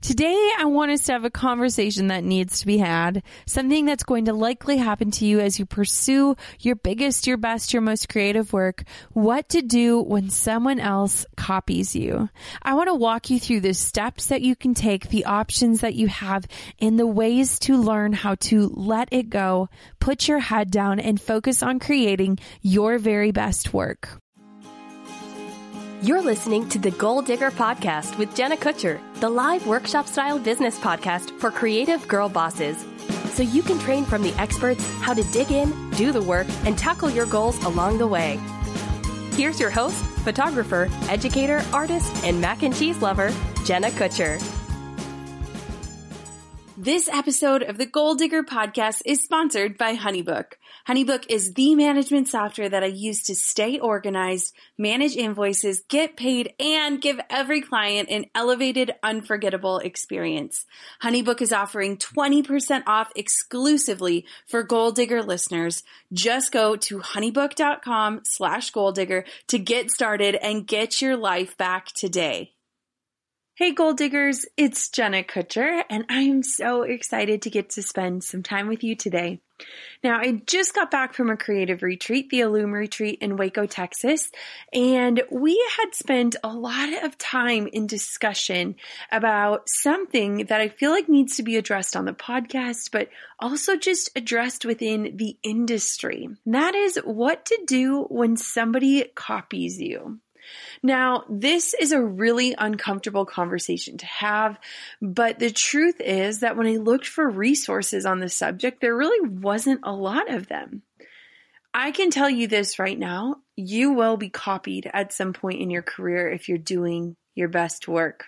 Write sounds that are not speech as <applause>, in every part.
Today, I want us to have a conversation that needs to be had, something that's going to likely happen to you as you pursue your biggest, your best, your most creative work, what to do when someone else copies you. I want to walk you through the steps that you can take, the options that you have, and the ways to learn how to let it go, put your head down, and focus on creating your very best work. You're listening to the Goal Digger Podcast with Jenna Kutcher, the live workshop style business podcast for creative girl bosses. So you can train from the experts how to dig in, do the work, and tackle your goals along the way. Here's your host, photographer, educator, artist, and mac and cheese lover, Jenna Kutcher. This episode of the Goal Digger podcast is sponsored by Honeybook. Honeybook is the management software that I use to stay organized, manage invoices, get paid, and give every client an elevated, unforgettable experience. Honeybook is offering 20% off exclusively for Goal Digger listeners. Just go to honeybook.com slash goal digger to get started and get your life back today. Hey, gold diggers, it's Jenna Kutcher, and I am so excited to get to spend some time with you today. Now, I just got back from a creative retreat, the Illum Retreat in Waco, Texas, and we had spent a lot of time in discussion about something that I feel like needs to be addressed on the podcast, but also just addressed within the industry. And that is what to do when somebody copies you. Now, this is a really uncomfortable conversation to have, but the truth is that when I looked for resources on the subject, there really wasn't a lot of them. I can tell you this right now you will be copied at some point in your career if you're doing your best work.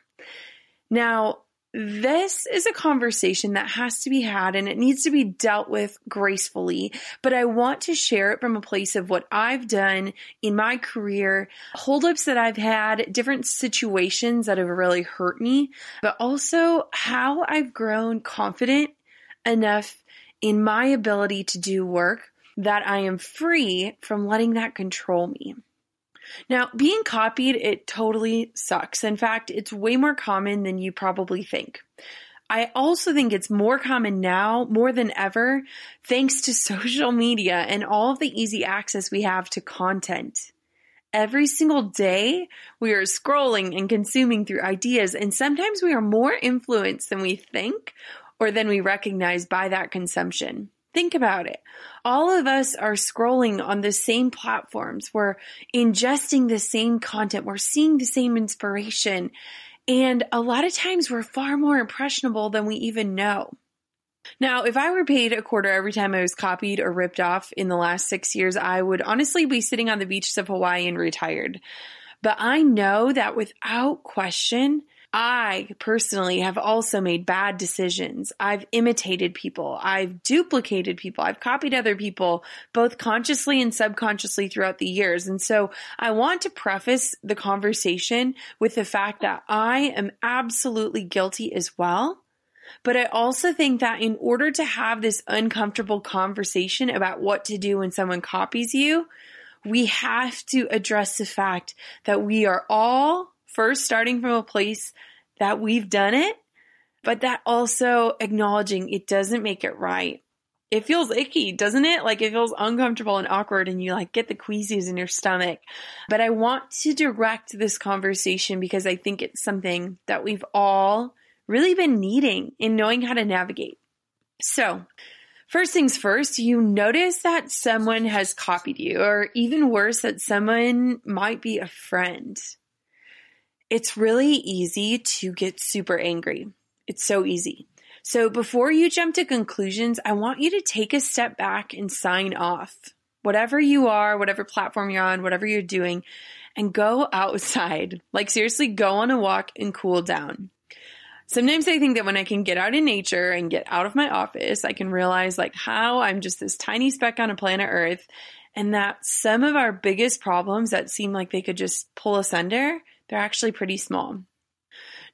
Now, this is a conversation that has to be had and it needs to be dealt with gracefully. But I want to share it from a place of what I've done in my career, holdups that I've had, different situations that have really hurt me, but also how I've grown confident enough in my ability to do work that I am free from letting that control me. Now, being copied, it totally sucks. In fact, it's way more common than you probably think. I also think it's more common now, more than ever, thanks to <laughs> social media and all of the easy access we have to content. Every single day, we are scrolling and consuming through ideas, and sometimes we are more influenced than we think or than we recognize by that consumption. Think about it. All of us are scrolling on the same platforms. We're ingesting the same content. We're seeing the same inspiration. And a lot of times we're far more impressionable than we even know. Now, if I were paid a quarter every time I was copied or ripped off in the last six years, I would honestly be sitting on the beaches of Hawaii and retired. But I know that without question, I personally have also made bad decisions. I've imitated people. I've duplicated people. I've copied other people, both consciously and subconsciously throughout the years. And so I want to preface the conversation with the fact that I am absolutely guilty as well. But I also think that in order to have this uncomfortable conversation about what to do when someone copies you, we have to address the fact that we are all first starting from a place that we've done it, but that also acknowledging it doesn't make it right. It feels icky, doesn't it? Like it feels uncomfortable and awkward and you like get the queasies in your stomach. But I want to direct this conversation because I think it's something that we've all really been needing in knowing how to navigate. So, first things first, you notice that someone has copied you, or even worse, that someone might be a friend. It's really easy to get super angry. It's so easy. So, before you jump to conclusions, I want you to take a step back and sign off. Whatever you are, whatever platform you're on, whatever you're doing, and go outside. Like, seriously, go on a walk and cool down sometimes I think that when I can get out in nature and get out of my office, I can realize like how I'm just this tiny speck on a planet Earth and that some of our biggest problems that seem like they could just pull us under, they're actually pretty small.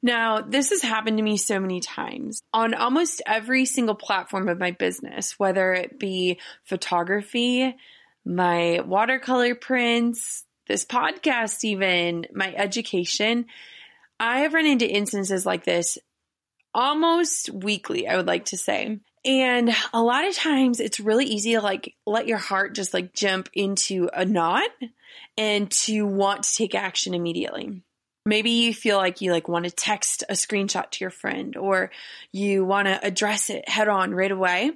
Now, this has happened to me so many times on almost every single platform of my business, whether it be photography, my watercolor prints, this podcast, even my education. I have run into instances like this almost weekly, I would like to say. And a lot of times it's really easy to like let your heart just like jump into a knot and to want to take action immediately. Maybe you feel like you like want to text a screenshot to your friend or you want to address it head on right away.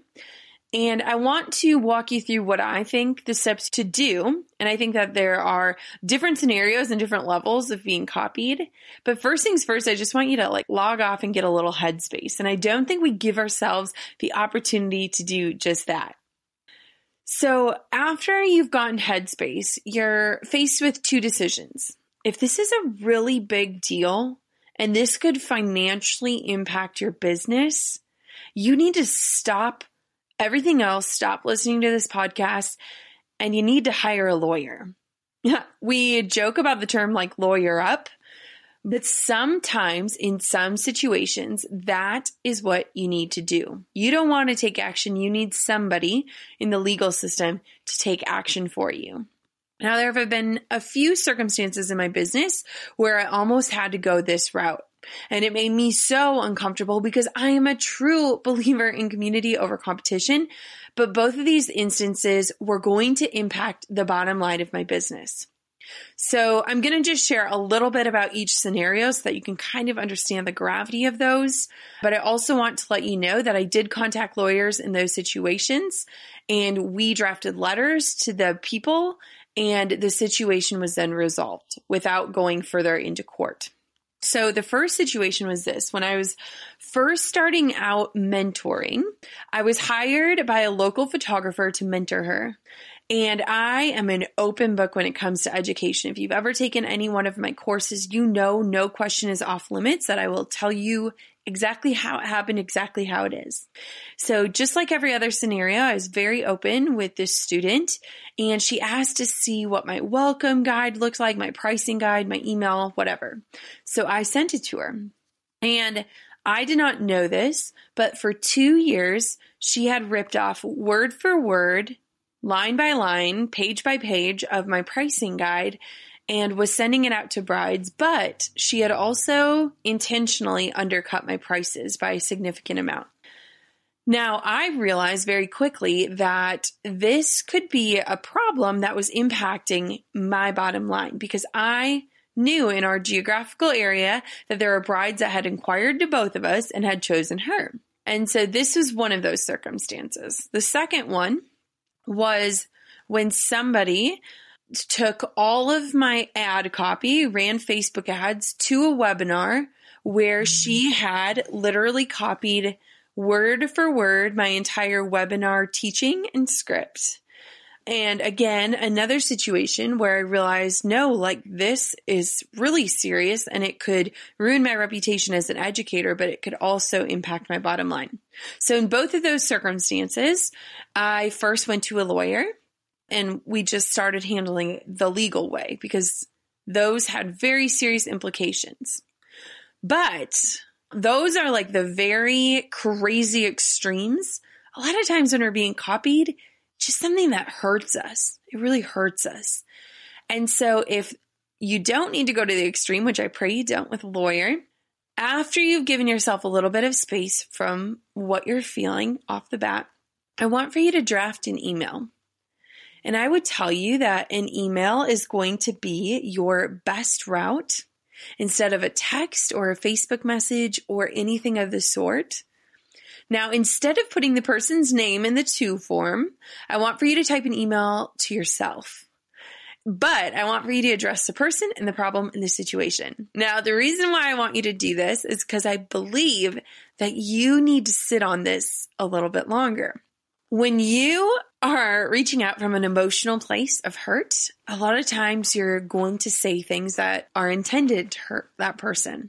And I want to walk you through what I think the steps to do. And I think that there are different scenarios and different levels of being copied. But first things first, I just want you to like log off and get a little headspace. And I don't think we give ourselves the opportunity to do just that. So after you've gotten headspace, you're faced with two decisions. If this is a really big deal and this could financially impact your business, you need to stop everything else, stop listening to this podcast, and you need to hire a lawyer. <laughs> we joke about the term like lawyer up, but sometimes in some situations, that is what you need to do. You don't want to take action. You need somebody in the legal system to take action for you. Now, there have been a few circumstances in my business where I almost had to go this route. And it made me so uncomfortable because I am a true <laughs> believer in community over competition. But both of these instances were going to impact the bottom line of my business. So I'm going to just share a little bit about each scenario so that you can kind of understand the gravity of those. But I also want to let you know that I did contact lawyers in those situations and we drafted letters to the people and the situation was then resolved without going further into court. So the first situation was this when I was first starting out mentoring, I was hired by a local photographer to mentor her. And I am an open book when it comes to education. If you've ever taken any one of my courses, you know no question is off limits that I will tell you exactly how it happened, exactly how it is. So just like every other scenario, I was very open with this student and she asked to see what my welcome guide looks like, my pricing guide, my email, whatever. So I sent it to her and I did not know this, but for two years, she had ripped off word for word, line by line, page by page of my pricing guide and was sending it out to brides, but she had also intentionally undercut my prices by a significant amount. Now, I realized very quickly that this could be a problem that was impacting my bottom line because I knew in our geographical area that there were brides that had inquired to both of us and had chosen her. And so this was one of those circumstances. The second one was when somebody took all of my ad copy, ran Facebook ads to a webinar where she had literally copied word for word my entire webinar teaching and script. And again, another situation where I realized, no, like this is really serious and it could ruin my reputation as an educator, but it could also impact my bottom line. So in both of those circumstances, I first went to a lawyer and we just started handling the legal way because those had very serious implications. But those are like the very crazy extremes. A lot of times when we're being copied, just something that hurts us. It really hurts us. And so if you don't need to go to the extreme, which I pray you don't with a lawyer, after you've given yourself a little bit of space from what you're feeling off the bat, I want for you to draft an email. And I would tell you that an email is going to be your best route instead of a text or a Facebook message or anything of the sort. Now, instead of putting the person's name in the to form, I want for you to type an email to yourself. But I want for you to address the person and the problem in the situation. Now, the reason why I want you to do this is because I believe that you need to sit on this a little bit longer. When you are reaching out from an emotional place of hurt, a lot of times you're going to say things that are intended to hurt that person.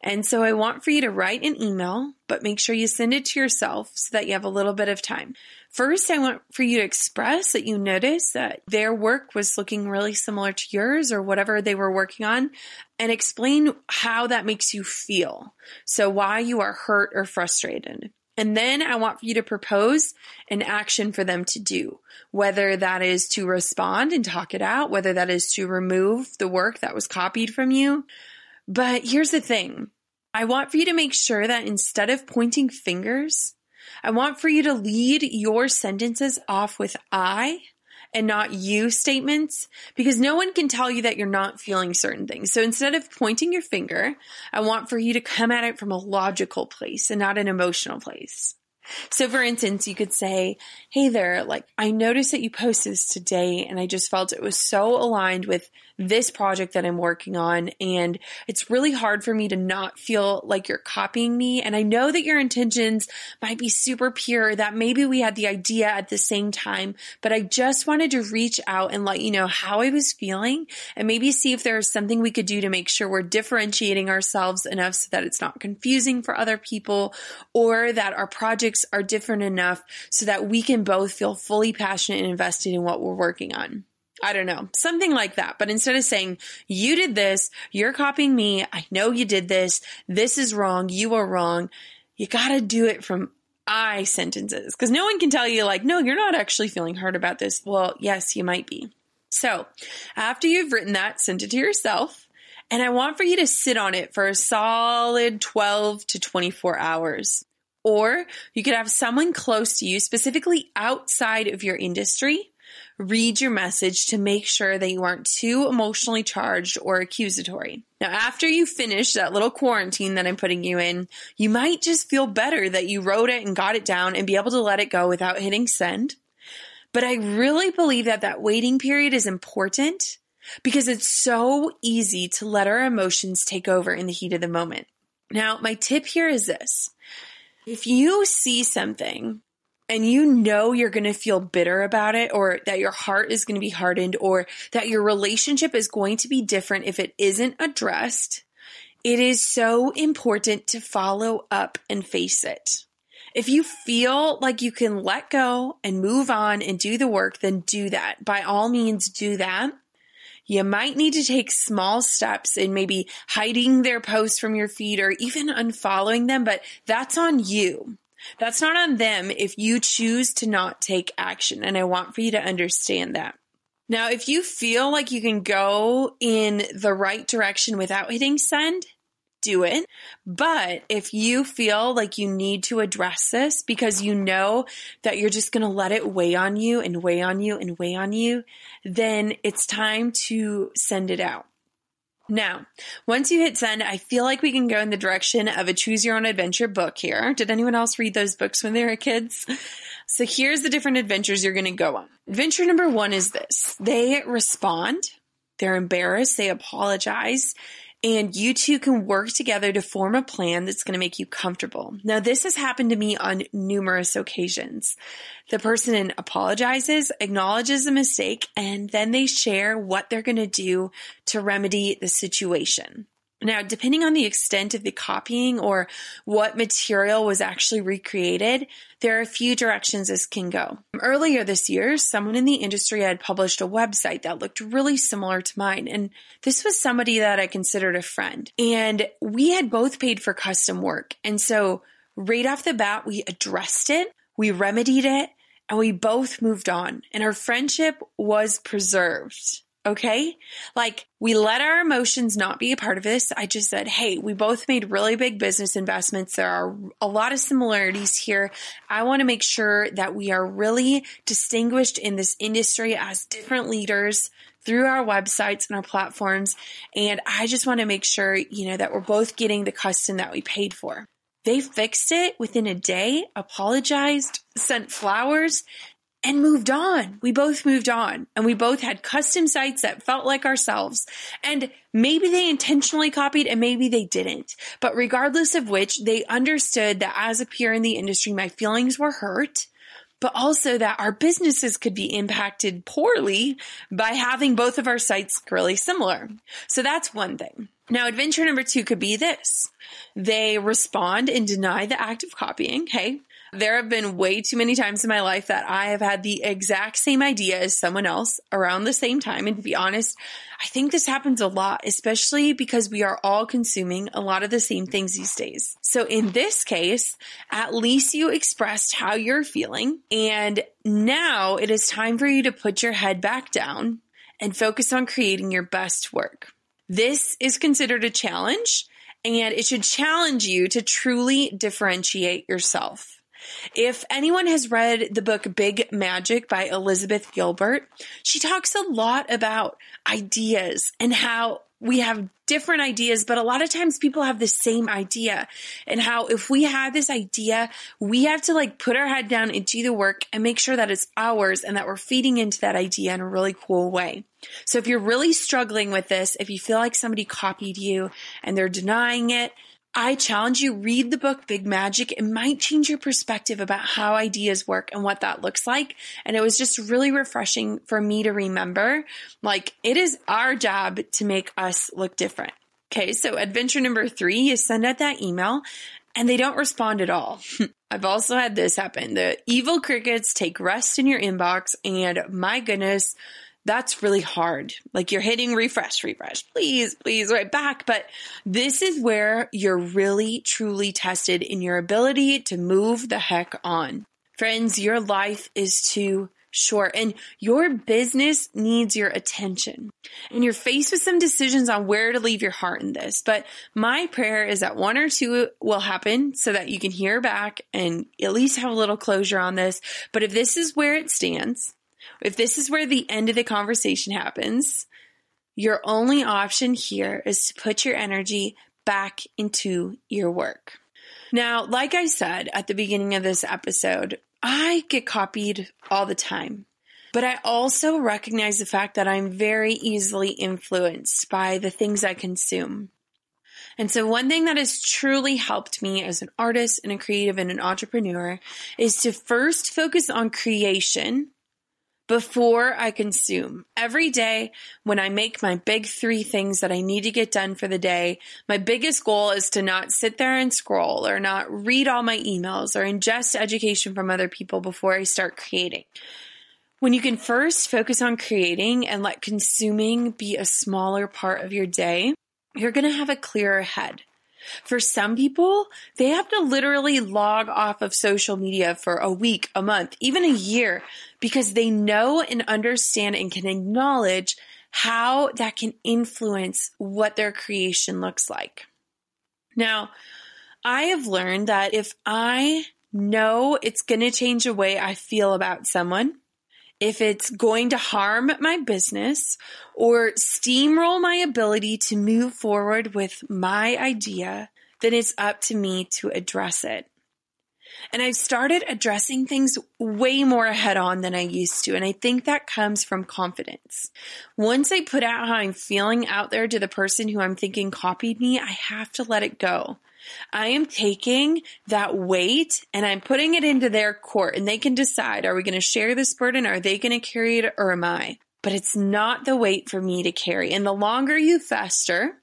And so I want for you to write an email, but make sure you send it to yourself so that you have a little bit of time. First, I want for you to express that you notice that their work was looking really similar to yours or whatever they were working on and explain how that makes you feel. So why you are hurt or frustrated. And then I want for you to propose an action for them to do, whether that is to respond and talk it out, whether that is to remove the work that was copied from you. But here's the thing I want for you to make sure that instead of pointing fingers, I want for you to lead your sentences off with I and not you statements because no one can tell you that you're not feeling certain things. So instead of pointing your finger, I want for you to come at it from a logical place and not an emotional place. So for instance, you could say, Hey there, like I noticed that you posted this today and I just felt it was so aligned with this project that I'm working on. And it's really hard for me to not feel like you're copying me. And I know that your intentions might be super pure, that maybe we had the idea at the same time, but I just wanted to reach out and let you know how I was feeling and maybe see if there's something we could do to make sure we're differentiating ourselves enough so that it's not confusing for other people or that our projects are different enough so that we can both feel fully passionate and invested in what we're working on. I don't know, something like that. But instead of saying, you did this, you're copying me, I know you did this, this is wrong, you are wrong, you gotta do it from I sentences. Because no one can tell you, like, no, you're not actually feeling hurt about this. Well, yes, you might be. So after you've written that, send it to yourself. And I want for you to sit on it for a solid 12 to 24 hours. Or you could have someone close to you, specifically outside of your industry, read your message to make sure that you aren't too emotionally charged or accusatory. Now, after you finish that little quarantine that I'm putting you in, you might just feel better that you wrote it and got it down and be able to let it go without hitting send. But I really believe that that waiting period is important because it's so easy to let our emotions take over in the heat of the moment. Now, my tip here is this. If you see something and you know you're going to feel bitter about it or that your heart is going to be hardened or that your relationship is going to be different if it isn't addressed, it is so important to follow up and face it. If you feel like you can let go and move on and do the work, then do that. By all means, do that. You might need to take small steps in maybe hiding their posts from your feed or even unfollowing them, but that's on you. That's not on them if you choose to not take action. And I want for you to understand that. Now, if you feel like you can go in the right direction without hitting send, do it. But if you feel like you need to address this because you know that you're just going to let it weigh on you and weigh on you and weigh on you, then it's time to send it out. Now, once you hit send, I feel like we can go in the direction of a choose your own adventure book here. Did anyone else read those books when they were kids? So here's the different adventures you're going to go on. Adventure number one is this. They respond. They're embarrassed. They apologize and you two can work together to form a plan that's going to make you comfortable. Now, this has happened to me on numerous occasions. The person apologizes, acknowledges the mistake, and then they share what they're going to do to remedy the situation. Now, depending on the extent of the copying or what material was actually recreated, there are a few directions this can go. Earlier this year, someone in the industry had published a website that looked really similar to mine. And this was somebody that I considered a friend. And we had both paid for custom work. And so right off the bat, we addressed it, we remedied it, and we both moved on. And our friendship was preserved. Okay. Like we let our emotions not be a part of this. I just said, Hey, we both made really big business investments. There are a lot of similarities here. I want to make sure that we are really distinguished in this industry as different leaders through our websites and our platforms. And I just want to make sure, you know, that we're both getting the custom that we paid for. They fixed it within a day, apologized, sent flowers, and moved on. We both moved on and we both had custom sites that felt like ourselves. And maybe they intentionally copied and maybe they didn't. But regardless of which, they understood that as a peer in the industry, my feelings were hurt. But also that our businesses could be impacted poorly by having both of our sites really similar. So that's one thing. Now, adventure number two could be this. They respond and deny the act of copying. Hey, there have been way too many times in my life that I have had the exact same idea as someone else around the same time. And to be honest, I think this happens a lot, especially because we are all consuming a lot of the same things these days. So in this case, at least you expressed how you're feeling. And now it is time for you to put your head back down and focus on creating your best work. This is considered a challenge and it should challenge you to truly differentiate yourself. If anyone has read the book Big Magic by Elizabeth Gilbert, she talks a lot about ideas and how we have different ideas, but a lot of times people have the same idea and how if we have this idea, we have to like put our head down and do the work and make sure that it's ours and that we're feeding into that idea in a really cool way. So if you're really struggling with this, if you feel like somebody copied you and they're denying it, I challenge you, read the book Big Magic. It might change your perspective about how ideas work and what that looks like. And it was just really refreshing for me to remember, like, it is our job to make us look different. Okay, so adventure number three, you send out that email and they don't respond at all. <laughs> I've also had this happen. The evil crickets take rest in your inbox, and my goodness, that's really hard. Like you're hitting refresh, refresh, please, please, right back. But this is where you're really, truly tested in your ability to move the heck on. Friends, your life is too short and your business needs your attention. And you're faced with some decisions on where to leave your heart in this. But my prayer is that one or two will happen so that you can hear back and at least have a little closure on this. But if this is where it stands, if this is where the end of the conversation happens, your only option here is to put your energy back into your work. Now, like I said at the beginning of this episode, I get copied all the time. But I also recognize the fact that I'm very easily influenced by the things I consume. And so one thing that has truly helped me as an artist and a creative and an entrepreneur is to first focus on creation before I consume. Every day when I make my big three things that I need to get done for the day, my biggest goal is to not sit there and scroll or not read all my emails or ingest education from other people before I start creating. When you can first focus on creating and let consuming be a smaller part of your day, you're going to have a clearer head. For some people, they have to literally log off of social media for a week, a month, even a year because they know and understand and can acknowledge how that can influence what their creation looks like. Now, I have learned that if I know it's going to change the way I feel about someone, if it's going to harm my business or steamroll my ability to move forward with my idea, then it's up to me to address it. And I've started addressing things way more head on than I used to. And I think that comes from confidence. Once I put out how I'm feeling out there to the person who I'm thinking copied me, I have to let it go. I am taking that weight and I'm putting it into their court and they can decide, are we going to share this burden? Are they going to carry it or am I? But it's not the weight for me to carry. And the longer you fester,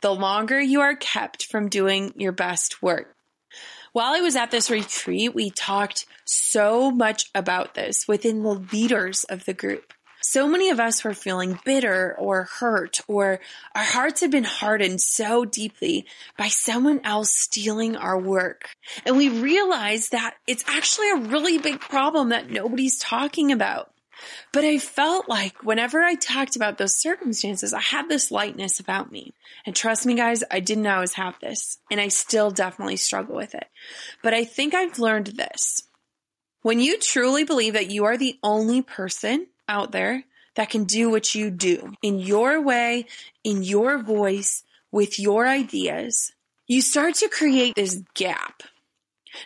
the longer you are kept from doing your best work. While I was at this retreat, we talked so much about this within the leaders of the group. So many of us were feeling bitter or hurt, or our hearts had been hardened so deeply by someone else stealing our work. And we realized that it's actually a really big problem that nobody's talking about. But I felt like whenever I talked about those circumstances, I had this lightness about me. And trust me, guys, I didn't always have this. And I still definitely struggle with it. But I think I've learned this. When you truly believe that you are the only person out there that can do what you do in your way, in your voice, with your ideas, you start to create this gap.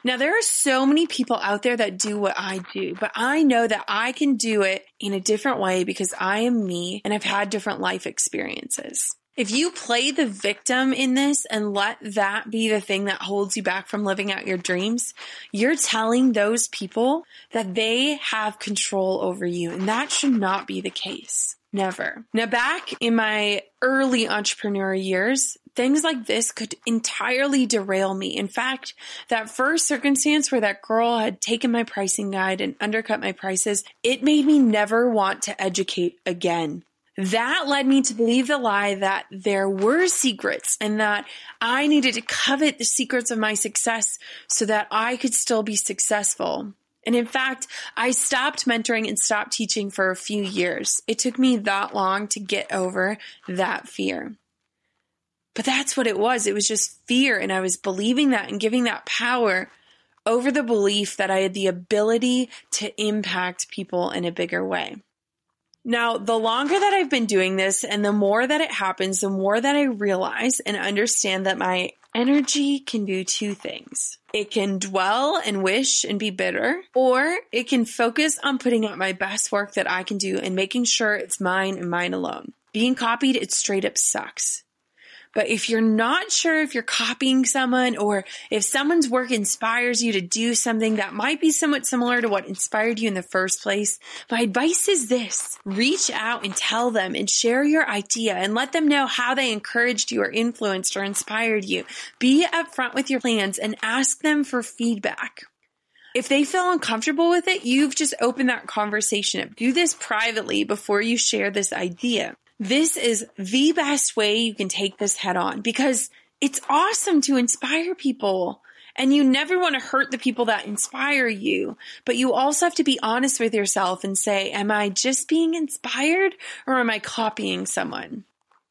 Now, there are so many people out there that do what I do, but I know that I can do it in a different way because I am me and I've had different life experiences. If you play the victim in this and let that be the thing that holds you back from living out your dreams, you're telling those people that they have control over you. And that should not be the case. Never. Now, back in my early entrepreneur years, things like this could entirely derail me. In fact, that first circumstance where that girl had taken my pricing guide and undercut my prices, it made me never want to educate again. That led me to believe the lie that there were secrets and that I needed to covet the secrets of my success so that I could still be successful. And in fact, I stopped mentoring and stopped teaching for a few years. It took me that long to get over that fear. But that's what it was. It was just fear. And I was believing that and giving that power over the belief that I had the ability to impact people in a bigger way. Now, the longer that I've been doing this and the more that it happens, the more that I realize and understand that my energy can do two things. It can dwell and wish and be bitter, or it can focus on putting out my best work that I can do and making sure it's mine and mine alone. Being copied, it straight up sucks. But if you're not sure if you're copying someone or if someone's work inspires you to do something that might be somewhat similar to what inspired you in the first place, my advice is this. Reach out and tell them and share your idea and let them know how they encouraged you or influenced or inspired you. Be upfront with your plans and ask them for feedback. If they feel uncomfortable with it, you've just opened that conversation up. Do this privately before you share this idea. This is the best way you can take this head on because it's awesome to inspire people. And you never want to hurt the people that inspire you, but you also have to be honest with yourself and say, am I just being inspired or am I copying someone?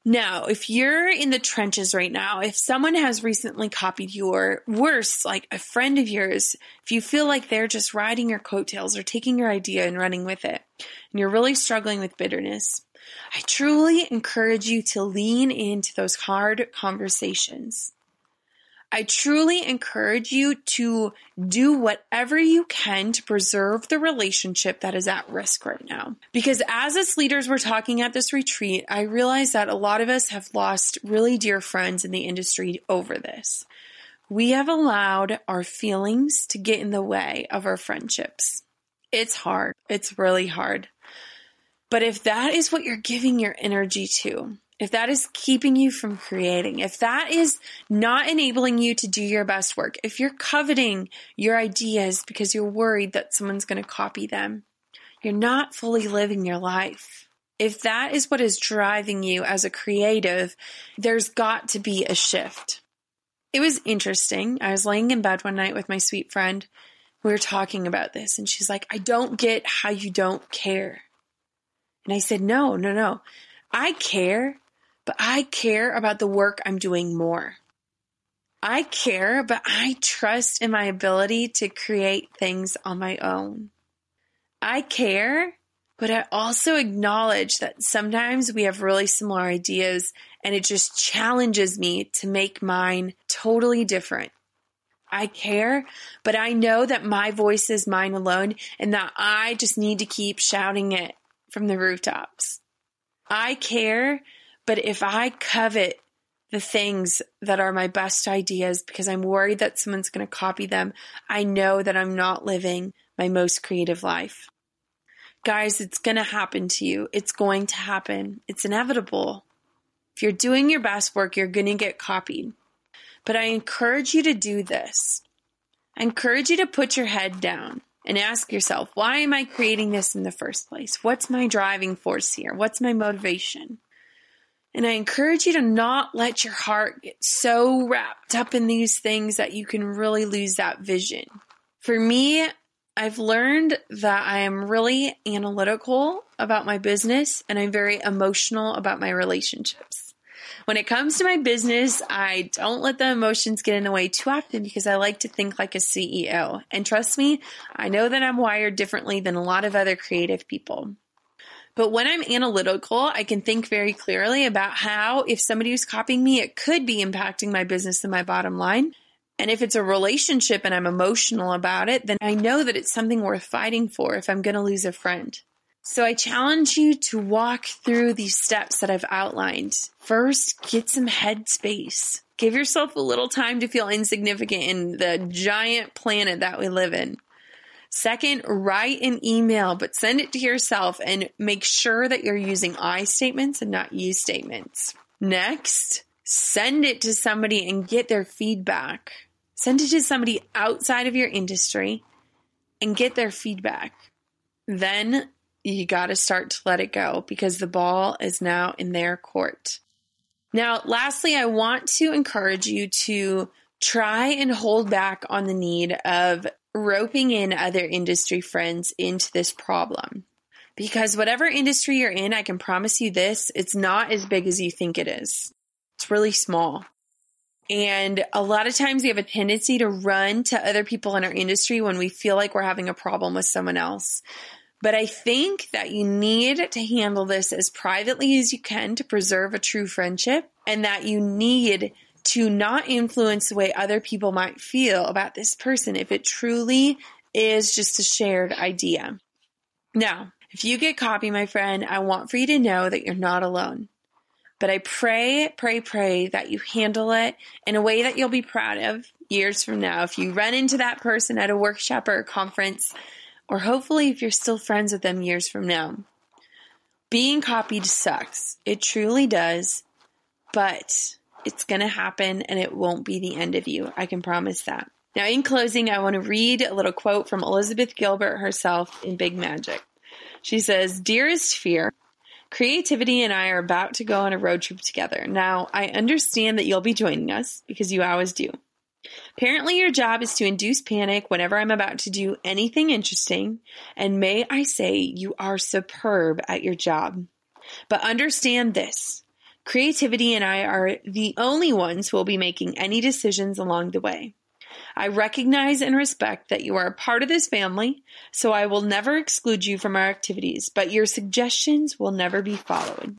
Now, if you're in the trenches right now, if someone has recently copied you, or worse, like a friend of yours, if you feel like they're just riding your coattails or taking your idea and running with it, and you're really struggling with bitterness, I truly encourage you to lean into those hard conversations. I truly encourage you to do whatever you can to preserve the relationship that is at risk right now. Because as us leaders were talking at this retreat, I realized that a lot of us have lost really dear friends in the industry over this. We have allowed our feelings to get in the way of our friendships. It's hard. It's really hard. But if that is what you're giving your energy to, if that is keeping you from creating, if that is not enabling you to do your best work, if you're coveting your ideas because you're worried that someone's going to copy them, you're not fully living your life. If that is what is driving you as a creative, there's got to be a shift. It was interesting. I was laying in bed one night with my sweet friend. We were talking about this, and she's like, I don't get how you don't care. And I said, no, no, no. I care, but I care about the work I'm doing more. I care, but I trust in my ability to create things on my own. I care, but I also acknowledge that sometimes we have really similar ideas and it just challenges me to make mine totally different. I care, but I know that my voice is mine alone and that I just need to keep shouting it from the rooftops. I care, but if I covet the things that are my best ideas because I'm worried that someone's going to copy them, I know that I'm not living my most creative life. Guys, it's going to happen to you. It's going to happen. It's inevitable. If you're doing your best work, you're going to get copied. But I encourage you to do this. I encourage you to put your head down and ask yourself, why am I creating this in the first place? What's my driving force here? What's my motivation? And I encourage you to not let your heart get so wrapped up in these things that you can really lose that vision. For me, I've learned that I am really analytical about my business and I'm very emotional about my relationships. When it comes to my business, I don't let the emotions get in the way too often because I like to think like a CEO. And trust me, I know that I'm wired differently than a lot of other creative people. But when I'm analytical, I can think very clearly about how, if somebody was copying me, it could be impacting my business and my bottom line. And if it's a relationship and I'm emotional about it, then I know that it's something worth fighting for if I'm going to lose a friend. So I challenge you to walk through these steps that I've outlined. First, get some headspace. Give yourself a little time to feel insignificant in the giant planet that we live in. Second, write an email, but send it to yourself and make sure that you're using I statements and not you statements. Next, send it to somebody and get their feedback. Send it to somebody outside of your industry and get their feedback. Then you got to start to let it go because the ball is now in their court. Now, lastly, I want to encourage you to try and hold back on the need of roping in other industry friends into this problem. Because whatever industry you're in, I can promise you this, it's not as big as you think it is. It's really small. And a lot of times we have a tendency to run to other people in our industry when we feel like we're having a problem with someone else. But I think that you need to handle this as privately as you can to preserve a true friendship and that you need to not influence the way other people might feel about this person if it truly is just a shared idea. Now, if you get copy, my friend, I want for you to know that you're not alone. But I pray, pray, pray that you handle it in a way that you'll be proud of years from now. If you run into that person at a workshop or a conference, or hopefully if you're still friends with them years from now. Being copied sucks. It truly does. But it's going to happen and it won't be the end of you. I can promise that. Now, in closing, I want to read a little quote from Elizabeth Gilbert herself in Big Magic. She says, Dearest fear, creativity and I are about to go on a road trip together. Now, I understand that you'll be joining us because you always do. Apparently, your job is to induce panic whenever I'm about to do anything interesting, and may I say, you are superb at your job. But understand this Creativity and I are the only ones who will be making any decisions along the way. I recognize and respect that you are a part of this family, so I will never exclude you from our activities, but your suggestions will never be followed.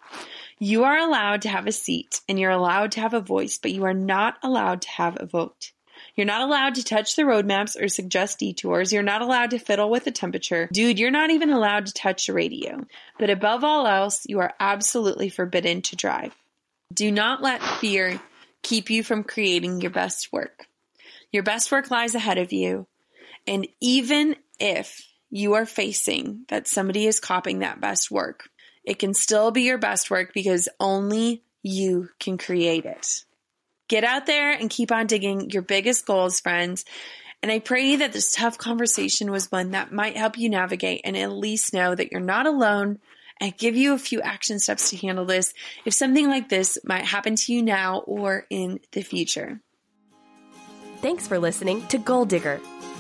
You are allowed to have a seat and you're allowed to have a voice, but you are not allowed to have a vote. You're not allowed to touch the roadmaps or suggest detours. You're not allowed to fiddle with the temperature. Dude, you're not even allowed to touch the radio. But above all else, you are absolutely forbidden to drive. Do not let fear keep you from creating your best work. Your best work lies ahead of you. And even if you are facing that somebody is copying that best work, it can still be your best work because only you can create it. Get out there and keep on digging your biggest goals, friends. And I pray that this tough conversation was one that might help you navigate and at least know that you're not alone and give you a few action steps to handle this if something like this might happen to you now or in the future. Thanks for listening to Goal Digger.